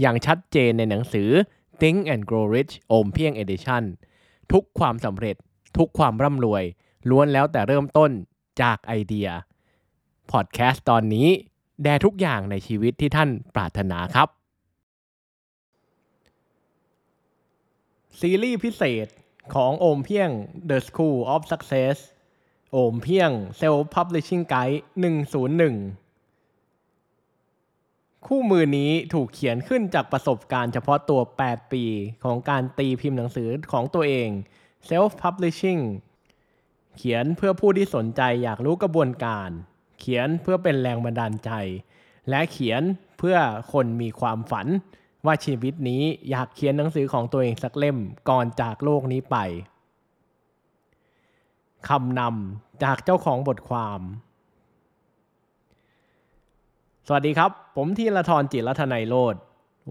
อย่างชัดเจนในหนังสือ Think and Grow Rich โอมเพียง Edition ทุกความสำเร็จ ทุกความร่ำรวย ล้วนแล้วแต่เริ่มต้นจากไอเดีย พอดแคสต์ตอนนี้ แด่ทุกอย่างในชีวิตที่ท่านปรารถนาครับ ซีรีส์พิเศษของโอมเพียง The School of Success โอมเพียง Self Publishing Guide 101 คู่มือนี้ถูกเขียนขึ้นจากประสบการณ์เฉพาะตัว 8 ปีของการตีพิมพ์หนังสือของตัวเอง Self Publishing เขียนเพื่อผู้ที่สนใจอยากรู้กระบวนการ เขียนเพื่อเป็นแรงบันดาลใจ และเขียนเพื่อคนมีความฝัน ว่าชีวิตนี้อยากเขียนหนังสือของตัวเองสักเล่มก่อนจากโลกนี้ไปคำนำจากเจ้าของบทความ สวัสดีครับ ผมทีละทรจิรทนัยโรด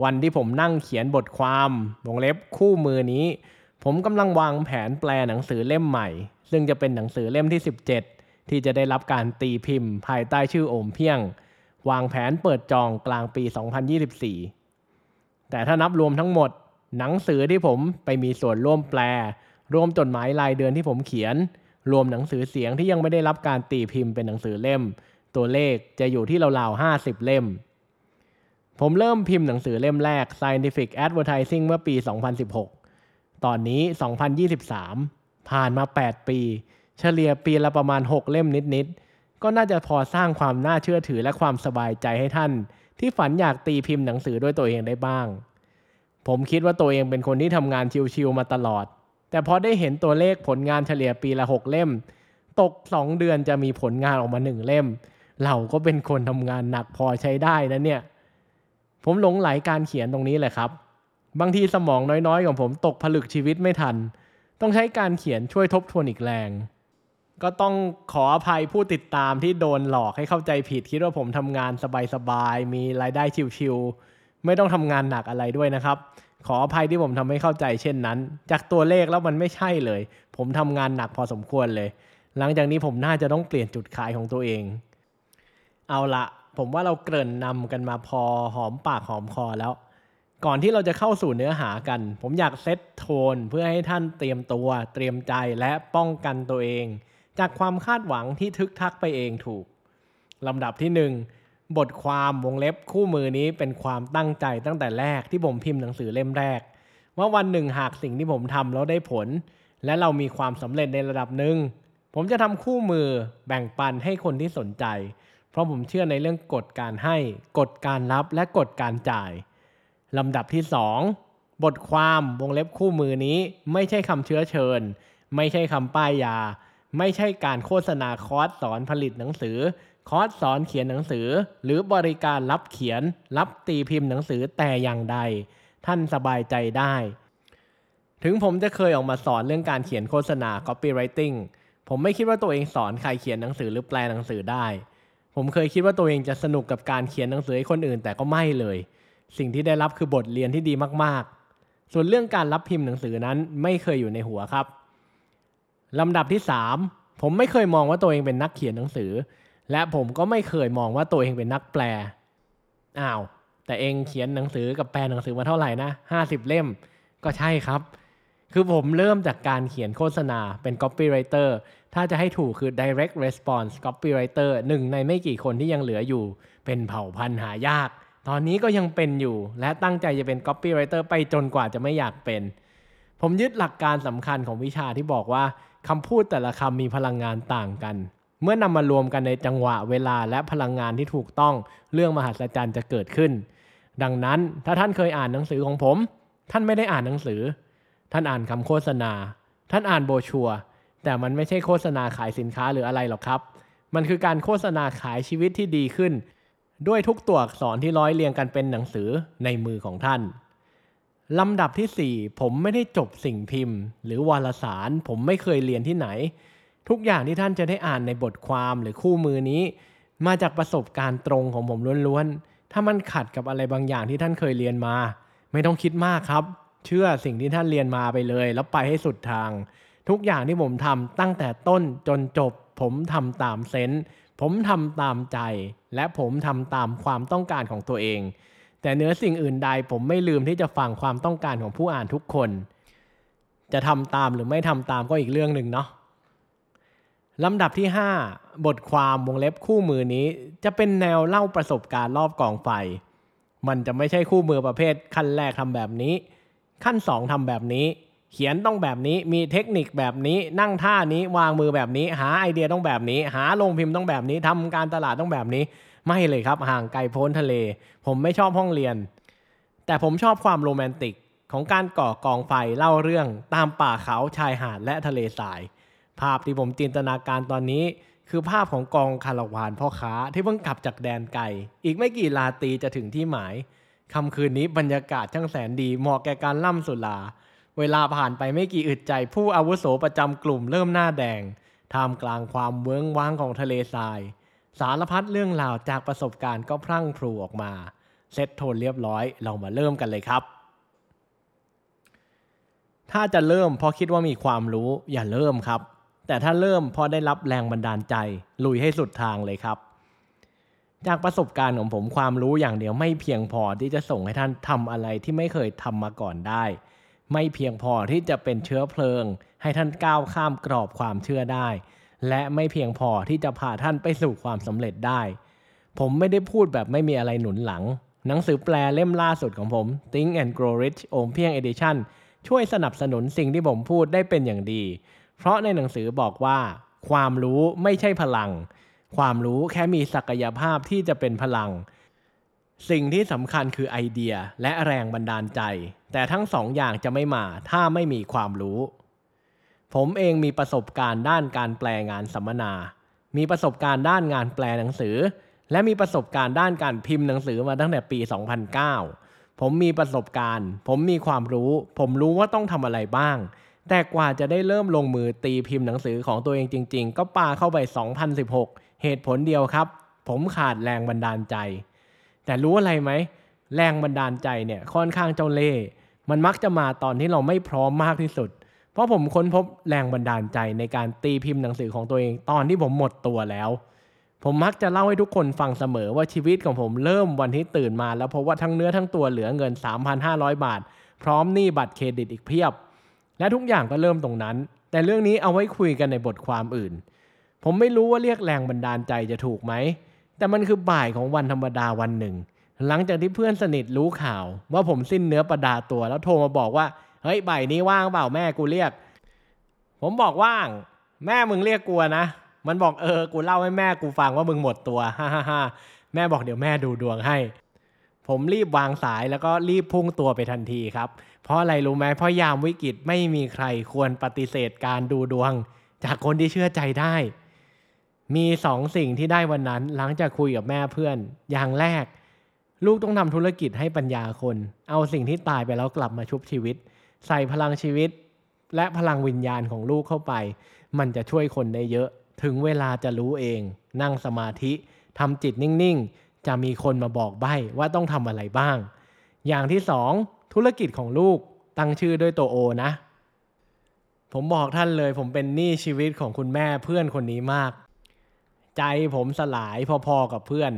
วันที่ผมนั่งเขียนบทความวงเล็บคู่มือนี้ ผมกำลังวางแผนแปลหนังสือเล่มใหม่ ซึ่งจะเป็นหนังสือเล่มที่ 17 ที่จะได้รับการตีพิมพ์ ภายใต้ชื่อโอมเพียง วางแผนเปิดจองกลางปี 2024 แต่ถ้านับรวมทั้งหมด หนังสือที่ผมไปมีส่วนร่วมแปล รวมจดหมายรายเดือนที่ผมเขียน รวมหนังสือเสียงที่ยังไม่ได้รับการตีพิมพ์เป็นหนังสือเล่ม ตัวเลขจะอยู่ที่ราวๆ50 เล่ม ผมเริ่มพิมพ์หนังสือเล่มแรก Scientific Advertising เมื่อปี 2016 ตอนนี้ 2023 ผ่านมา 8 ปี เฉลี่ยปีละประมาณ 6 เล่มนิดๆ ก็น่าจะพอสร้างความน่าเชื่อถือและความสบายใจให้ท่าน ที่ฝันอยากตีพิมพ์หนังสือด้วยตัวเองได้บ้าง ผมคิดว่าตัวเองเป็นคนที่ทำงานชิวๆมาตลอด แต่พอได้เห็นตัวเลขผลงานเฉลี่ยปีละ 6 เล่มตก 2 เดือนจะมีผลงานออกมา 1 เล่ม เราก็เป็นคนทำงานหนักพอใช้ได้นะเนี่ย ผมหลงไหลการเขียนตรงนี้แหละครับ บางทีสมองน้อยๆ ของผมตกผลึกชีวิตไม่ทัน ต้องใช้การเขียนช่วยทบทวนอีกแรง ก็ต้องขออภัยผู้ติดตามที่โดนหลอกให้เข้าใจผิด คิดว่าผมทำงานสบายๆ มีรายได้ชิวๆ ไม่ต้องทำงานหนักอะไรด้วยนะครับขออภัยที่ผมทำให้เข้าใจเช่นนั้น จากตัวเลขแล้วมันไม่ใช่เลย ผมทำงานหนักพอสมควรเลย หลังจากนี้ผมน่าจะต้องเปลี่ยนจุดขายของตัวเอง เอาละผมว่าเราเกริ่นนำกันมาพอหอมปากหอมคอแล้ว ก่อนที่เราจะเข้าสู่เนื้อหากัน ผมอยากเซตโทนเพื่อให้ท่านเตรียมตัว เตรียมใจและป้องกันตัวเอง จากความคาดหวังที่ทึกทักไปเองถูกลำดับที่หนึ่งบทความวงเล็บคู่มือนี้เป็นความตั้งใจตั้งแต่แรกที่ผมพิมพ์หนังสือเล่มแรก ว่าวันหนึ่งหากสิ่งที่ผมทำแล้วได้ผล และเรามีความสำเร็จในระดับหนึ่งผมจะทำคู่มือแบ่งปันให้คนที่สนใจ เพราะผมเชื่อในเรื่องกฎการให้กฎการรับและกฎการจ่ายลำดับที่ 2 บทความวงเล็บคู่มือนี้ ไม่ใช่คำเชื้อเชิญ ไม่ใช่คำป้ายยา ไม่ใช่การโฆษณาคอร์สสอนผลิตหนังสือ คอร์สสอนเขียนหนังสือ หรือบริการรับเขียน รับตีพิมพ์หนังสือแต่อย่างใด ท่านสบายใจได้ ถึงผมจะเคยออกมาสอนเรื่องการเขียนโฆษณา copywriting ผมไม่คิดว่าตัวเองสอนใครเขียนหนังสือหรือแปลหนังสือได้ ผมเคยคิดว่าตัวเองจะสนุกกับการเขียนหนังสือให้คนอื่น แต่ก็ไม่เลย สิ่งที่ได้รับคือบทเรียนที่ดีมาก ๆ ส่วนเรื่องการรับพิมพ์หนังสือนั้นไม่เคยอยู่ในหัวครับลำดับที่ 3 ผมไม่เคยมองว่าตัวเองเป็นนักเขียนหนังสือ และผมก็ไม่เคยมองว่าตัวเองเป็นนักแปลอ้าวแต่เองเขียนหนังสือกับแปลหนังสือมาเท่าไหร่นะ50 เล่ม ก็ใช่ครับ คือผมเริ่มจากการเขียนโฆษณาเป็น copywriter ถ้าจะให้ถูกคือ direct response copywriter หนึ่งในไม่กี่คนที่ยังเหลืออยู่ เป็นเผ่าพันธุ์หายาก ตอนนี้ก็ยังเป็นอยู่ และตั้งใจจะเป็น copywriter ไปจนกว่าจะไม่อยากเป็น ผมยึดหลักการสำคัญของวิชาที่บอกว่าคำพูดแต่ละคำมีพลังงานต่างกัน เมื่อนำมารวมกันในจังหวะเวลาและพลังงานที่ถูกต้อง เรื่องมหัศจรรย์จะเกิดขึ้น ดังนั้นถ้าท่านเคยอ่านหนังสือของผม ท่านไม่ได้อ่านหนังสือ ท่านอ่านคำโฆษณา ท่านอ่านโบชัว แต่มันไม่ใช่โฆษณาขายสินค้าหรืออะไรหรอกครับ มันคือการโฆษณาขายชีวิตที่ดีขึ้น ด้วยทุกตัวอักษรที่ร้อยเรียงกันเป็นหนังสือในมือของท่านลำดับที่ 4 ผมไม่ได้จบสิ่งพิมพ์ หรือวารสาร ผมไม่เคยเรียนที่ไหน ทุกอย่างที่ท่านจะได้อ่านในบทความหรือคู่มือนี้ มาจากประสบการณ์ตรงของผมล้วนๆ ถ้ามันขัดกับอะไรบางอย่างที่ท่านเคยเรียนมา ไม่ต้องคิดมากครับ เชื่อสิ่งที่ท่านเรียนมาไปเลย แล้วไปให้สุดทาง ทุกอย่างที่ผมทำตั้งแต่ต้นจนจบ ผมทำตามเซนส์ผมทำตามใจ และผมทำตามความต้องการของตัวเอง แต่เนื้อสิ่งอื่นใดผมไม่ลืมที่จะฟังความต้องการของผู้อ่านทุกคน จะทำตามหรือไม่ทำตามก็อีกเรื่องหนึ่งเนาะลำดับที่ 5 บทความวงเล็บคู่มือนี้ จะเป็นแนวเล่าประสบการณ์รอบกองไฟ มันจะไม่ใช่คู่มือประเภทขั้นแรกทำแบบนี้ ขั้น 2ทำแบบนี้ เขียนต้องแบบนี้มีเทคนิคแบบนี้นั่งท่านี้วางมือแบบนี้ หาไอเดียต้องแบบนี้ หาลงพิมพ์ต้องแบบนี้ทำการตลาดต้องแบบนี้ ไม่เลยครับห่างไกลโพ้นทะเล ผมไม่ชอบห้องเรียน แต่ผมชอบความโรแมนติกของการก่อกองไฟเล่าเรื่องตามป่าเขาชายหาดและทะเลทราย ภาพที่ผมจินตนาการตอนนี้คือภาพของกองคาราวานพ่อค้าที่เพิ่งกลับจากแดนไกล อีกไม่กี่ลาตีจะถึงที่หมาย ค่ำคืนนี้บรรยากาศช่างแสนดีเหมาะแก่การล่ำสุราเวลาผ่านไปไม่กี่อึดใจ ผู้อาวุโสประจำกลุ่มเริ่มหน้าแดงท่ามกลางความเวิ้งว้างของทะเลทราย สารพัดเรื่องราวจากประสบการณ์ก็พรั่งพรูออกมาเซตโทนเรียบร้อย เรามาเริ่มกันเลยครับ ถ้าจะเริ่มเพราะคิดว่ามีความรู้อย่าเริ่มครับ แต่ถ้าเริ่มเพราะได้รับแรงบันดาลใจ ลุยให้สุดทางเลยครับ จากประสบการณ์ของผมความรู้อย่างเดียวไม่เพียงพอที่จะส่งให้ท่านทำอะไรที่ไม่เคยทำมาก่อนได้ ไม่เพียงพอที่จะเป็นเชื้อเพลิง ให้ท่านก้าวข้ามกรอบความเชื่อได้ และไม่เพียงพอที่จะพาท่านไปสู่ความสำเร็จได้ ผมไม่ได้พูดแบบไม่มีอะไรหนุนหลัง หนังสือแปลเล่มล่าสุดของผม Think and Grow Rich โอมเพียง Edition ช่วยสนับสนุนสิ่งที่ผมพูดได้เป็นอย่างดี เพราะในหนังสือบอกว่า ความรู้ไม่ใช่พลัง ความรู้แค่มีศักยภาพที่จะเป็นพลัง สิ่งที่สำคัญคือไอเดียและแรงบันดาลใจ แต่ทั้งสองอย่างจะไม่มาถ้าไม่มีความรู้ ผมเองมีประสบการณ์ด้านการแปลงานสัมมนา มีประสบการณ์ด้านงานแปลหนังสือ และมีประสบการณ์ด้านการพิมพ์หนังสือมาตั้งแต่ปี 2009 ผมมีประสบการณ์ ผมมีความรู้ ผมรู้ว่าต้องทำอะไรบ้างแต่กว่าจะได้เริ่มลงมือตีพิมพ์หนังสือของตัวเองจริง ๆ ก็ปาเข้าไป 2016 เหตุผลเดียวครับ ผมขาดแรงบันดาลใจ แต่รู้อะไรไหม แรงบันดาลใจเนี่ยค่อนข้างเจ้าเล่ห์มันมักจะมาตอนที่เราไม่พร้อมมากที่สุด เพราะผมค้นพบแรงบันดาลใจในการตีพิมพ์หนังสือของตัวเองตอนที่ผมหมดตัวแล้ว ผมมักจะเล่าให้ทุกคนฟังเสมอว่าชีวิตของผมเริ่มวันที่ตื่นมา แล้วพบว่าทั้งเนื้อทั้งตัวเหลือเงิน 3,500 บาท พร้อมหนี้บัตรเครดิตอีกเพียบ และทุกอย่างก็เริ่มตรงนั้น แต่เรื่องนี้เอาไว้คุยกันในบทความอื่น ผมไม่รู้ว่าเรียกแรงบันดาลใจจะถูกไหม แต่มันคือบ่ายของวันธรรมดาวันหนึ่ง หลังจากที่เพื่อนสนิทรู้ข่าว ว่าผมสิ้นเนื้อประดาตัวแล้วโทรมาบอกว่า เฮ้ยบ่ายนี้ว่างเปล่าแม่กูเรียก ผมบอกว่าง แม่มึงเรียกกูนะ มันบอกเออ กูเล่าให้แม่กูฟังว่ามึงหมดตัวฮ่าฮ่าฮ่าแม่บอกเดี๋ยวแม่ดูดวงให้ ผมรีบวางสายแล้วก็รีบพุ่งตัวไปทันทีครับ เพราะอะไรรู้ไหมเพราะยามวิกฤตไม่มีใครควรปฏิเสธการดูดวง จากคนที่เชื่อใจได้ มีสองสิ่งที่ได้วันนั้น หลังจากคุยกับแม่เพื่อน อย่างแรก ลูกต้องทำธุรกิจให้ปัญญาคน เอาสิ่งที่ตายไปแล้วกลับมาชุบชีวิต ใส่พลังชีวิต และพลังวิญญาณของลูกเข้าไป มันจะช่วยคนได้เยอะ ถึงเวลาจะรู้เอง นั่งสมาธิทำจิตนิ่งๆ จะมีคนมาบอกใบ้ว่าต้องทำอะไรบ้าง อย่างที่สองธุรกิจของลูกตั้งชื่อด้วยตัวโอนะ ผมบอกท่านเลย ผมเป็นหนี้ชีวิตของคุณแม่เพื่อนคนนี้มาก ใจผมสลายพอๆกับเพื่อน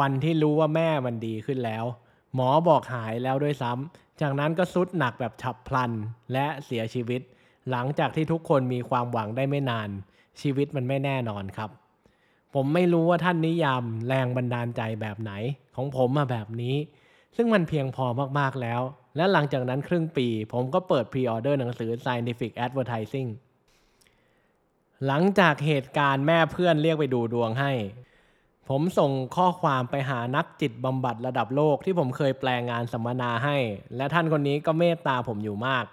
วันที่รู้ว่าแม่มันดีขึ้นแล้ว หมอบอกหายแล้วด้วยซ้ำจากนั้นก็สุดหนักแบบฉับพลันและเสียชีวิต หลังจากที่ทุกคนมีความหวังได้ไม่นาน ชีวิตมันไม่แน่นอนครับ ผมไม่รู้ว่าท่านนิยามแรงบันดาลใจแบบไหน ของผมมาแบบนี้ ซึ่งมันเพียงพอมากๆแล้ว และหลังจากนั้นครึ่งปี ผมก็เปิดพรีออเดอร์หนังสือ Scientific Advertising หลังจากเหตุการณ์แม่เพื่อนเรียกไปดูดวงให้ ผมส่งข้อความไปหานักจิตบำบัดระดับโลกที่ผมเคยแปลงานสัมมนาให้ และท่านคนนี้ก็เมตตาผมอยู่มาก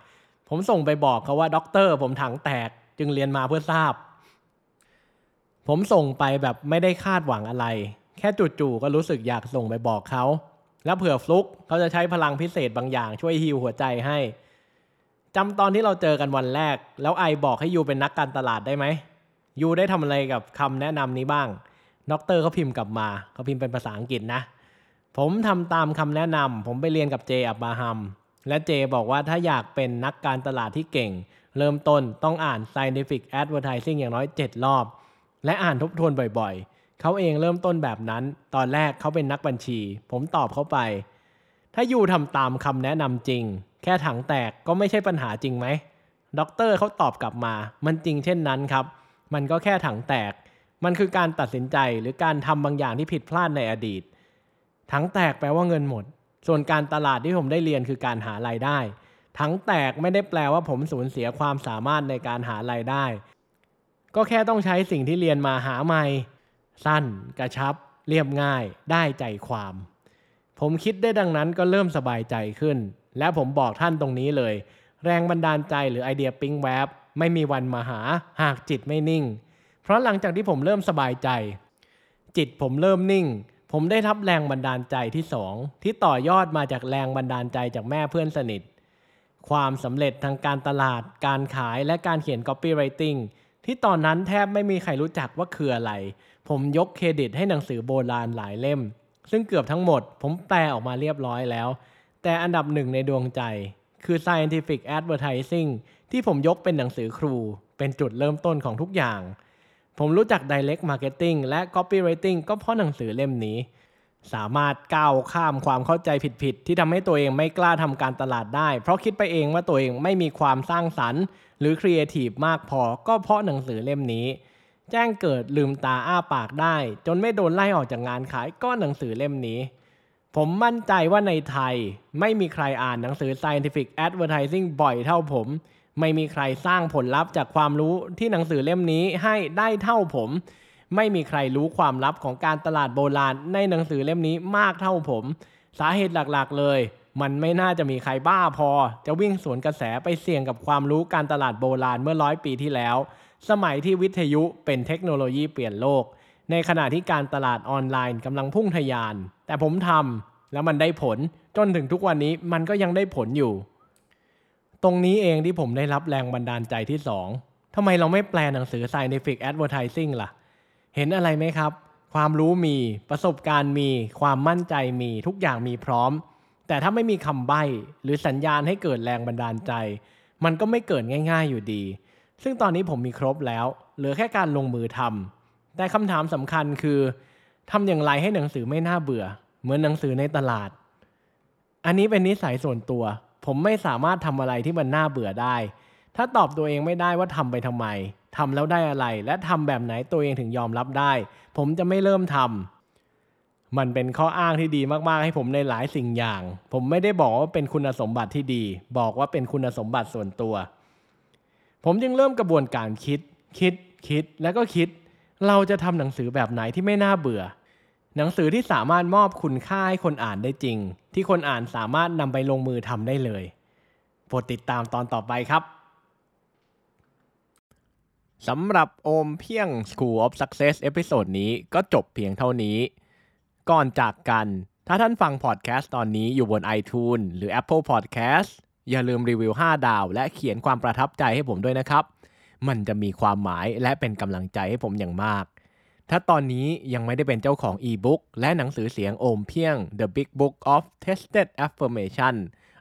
ผมส่งไปบอกเขาว่าด็อกเตอร์ผมถังแตกจึงเรียนมาเพื่อทราบ ผมส่งไปแบบไม่ได้คาดหวังอะไร แค่จู่ๆก็รู้สึกอยากส่งไปบอกเขา แล้วเผื่อฟลุกเขาจะใช้พลังพิเศษบางอย่างช่วยฮิวหัวใจให้ จำตอนที่เราเจอกันวันแรก แล้ว I บอกให้ you เป็นนักการตลาดได้ไหม you ได้ทำอะไรกับคำแนะนำนี้บ้างด็อกเตอร์เขาพิมพ์กลับมาเขาพิมพ์เป็นภาษาอังกฤษนะ ผมทำตามคำแนะนำผมไปเรียนกับ Jay Abraham และ Jay บอกว่าถ้าอยากเป็นนักการตลาดที่เก่ง เริ่มต้นต้องอ่าน scientific advertising อย่างน้อย 7 รอบ และอ่านทบทวนบ่อยๆ เขาเองเริ่มต้นแบบนั้น ตอนแรกเขาเป็นนักบัญชี ผมตอบเขาไป ถ้ายูทำตามคำแนะนำจริง แค่ถังแตกก็ไม่ใช่ปัญหาจริงไหมด็อกเตอร์เขาตอบกลับมา มันจริงเช่นนั้นครับ มันก็แค่ถังแตก มันคือการตัดสินใจหรือการทำบางอย่างที่ผิดพลาดในอดีต ถังแตกแปลว่าเงินหมด ส่วนการตลาดที่ผมได้เรียนคือการหารายได้ ถังแตกไม่ได้แปลว่าผมสูญเสียความสามารถในการหารายได้ ก็แค่ต้องใช้สิ่งที่เรียนมาหาใหม่ สั้น กระชับ เรียบง่าย ได้ใจความ ผมคิดได้ดังนั้นก็เริ่มสบายใจขึ้น และผมบอกท่านตรงนี้เลย แรงบันดาลใจหรือไอเดียปิ๊งแวบไม่มีวันมาหาหากจิตไม่นิ่ง เพราะหลังจากที่ผมเริ่มสบายใจ จิตผมเริ่มนิ่ง ผมได้รับแรงบันดาลใจที่สองที่ต่อยอดมาจากแรงบันดาลใจจากแม่เพื่อนสนิท ความสำเร็จทางการตลาด การขายและการเขียน copywriting ที่ตอนนั้นแทบไม่มีใครรู้จักว่าคืออะไร ผมยกเครดิตให้หนังสือโบราณหลายเล่ม ซึ่งเกือบทั้งหมดผมแปลออกมาเรียบร้อยแล้ว แต่อันดับหนึ่งในดวงใจ คือ scientific advertising ที่ผมยกเป็นหนังสือครู เป็นจุดเริ่มต้นของทุกอย่าง ผมรู้จัก direct marketing และ copywriting ก็เพราะหนังสือเล่มนี้ สามารถก้าวข้ามความเข้าใจผิดๆ ที่ทำให้ตัวเองไม่กล้าทำการตลาดได้ เพราะคิดไปเองว่าตัวเองไม่มีความสร้างสรรค์ หรือครีเอทีฟมากพอก็เพราะหนังสือเล่มนี้ แจ้งเกิดลืมตาอ้าปากได้ จนไม่โดนไล่ออกจากงานขายก็หนังสือเล่มนี้ ผมมั่นใจว่าในไทยไม่มีใครอ่านหนังสือ scientific advertising บ่อยเท่าผม ไม่มีใครสร้างผลลัพธ์จากความรู้ที่หนังสือเล่มนี้ให้ได้เท่าผม ไม่มีใครรู้ความลับของการตลาดโบราณในหนังสือเล่มนี้มากเท่าผม สาเหตุหลักๆเลย มันไม่น่าจะมีใครบ้าพอ จะวิ่งสวนกระแสไปเสี่ยงกับความรู้การตลาดโบราณเมื่อร้อยปีที่แล้ว สมัยที่วิทยุเป็นเทคโนโลยีเปลี่ยนโลก ในขณะที่การตลาดออนไลน์กำลังพุ่งทะยาน แต่ผมทำแล้วมันได้ผลจนถึงทุกวันนี้มันก็ยังได้ผลอยู่ ตรงนี้เองที่ผมได้รับแรงบันดาลใจที่สองทำไมเราไม่แปลหนังสือ scientific advertising ล่ะ เห็นอะไรไหมครับ ความรู้มีประสบการณ์มี ความมั่นใจมีทุกอย่างมีพร้อม แต่ถ้าไม่มีคำใบ้หรือสัญญาณให้เกิดแรงบันดาลใจ มันก็ไม่เกิดง่าย ๆอยู่ดี ซึ่งตอนนี้ผมมีครบแล้ว เหลือแค่การลงมือทำแต่คำถามสำคัญคือทำอย่างไรให้หนังสือไม่น่าเบื่อ เหมือนหนังสือในตลาด อันนี้เป็นนิสัยส่วนตัว ผมไม่สามารถทำอะไรที่มันน่าเบื่อได้ ถ้าตอบตัวเองไม่ได้ว่าทำไปทำไมทำแล้วได้อะไร และทำแบบไหนตัวเองถึงยอมรับได้ ผมจะไม่เริ่มทำมันเป็นข้ออ้างที่ดีมากๆ ให้ผมในหลายสิ่งอย่าง ผมไม่ได้บอกว่าเป็นคุณสมบัติที่ดี บอกว่าเป็นคุณสมบัติส่วนตัว ผมจึงเริ่มกระบวนการคิด คิด คิด แล้วก็คิด เราจะทำหนังสือแบบไหนที่ไม่น่าเบื่อ หนังสือที่สามารถมอบคุณค่าให้คนอ่านได้จริง ที่คนอ่านสามารถนำไปลงมือทำได้เลยโปรดติดตามตอนต่อไปครับสำหรับโอมเพียง School of Success episode นี้ก็จบเพียงเท่านี้ ก่อนจากกัน ถ้าท่านฟังพอดแคสต์ตอนนี้อยู่บน iTunes หรือ Apple Podcast อย่าลืมรีวิว 5 ดาว และเขียนความประทับใจให้ผมด้วยนะครับ มันจะมีความหมายและเป็นกำลังใจให้ผมอย่างมาก ถ้าตอนนี้ยังไม่ได้เป็นเจ้าของอีบุ๊กและหนังสือเสียงโอมเพียง The Big Book of Tested Affirmation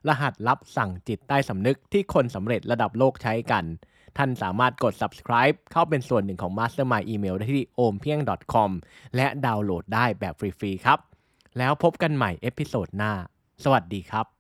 รหัสลับสั่งจิตใต้สำนึกที่คนสำเร็จระดับโลกใช้กัน ท่านสามารถกด subscribe เข้าเป็นส่วนหนึ่งของ Mastermind Email ได้ที่ ompieng.com และดาวน์โหลดได้แบบฟรีๆครับ แล้วพบกันใหม่ episode หน้า สวัสดีครับ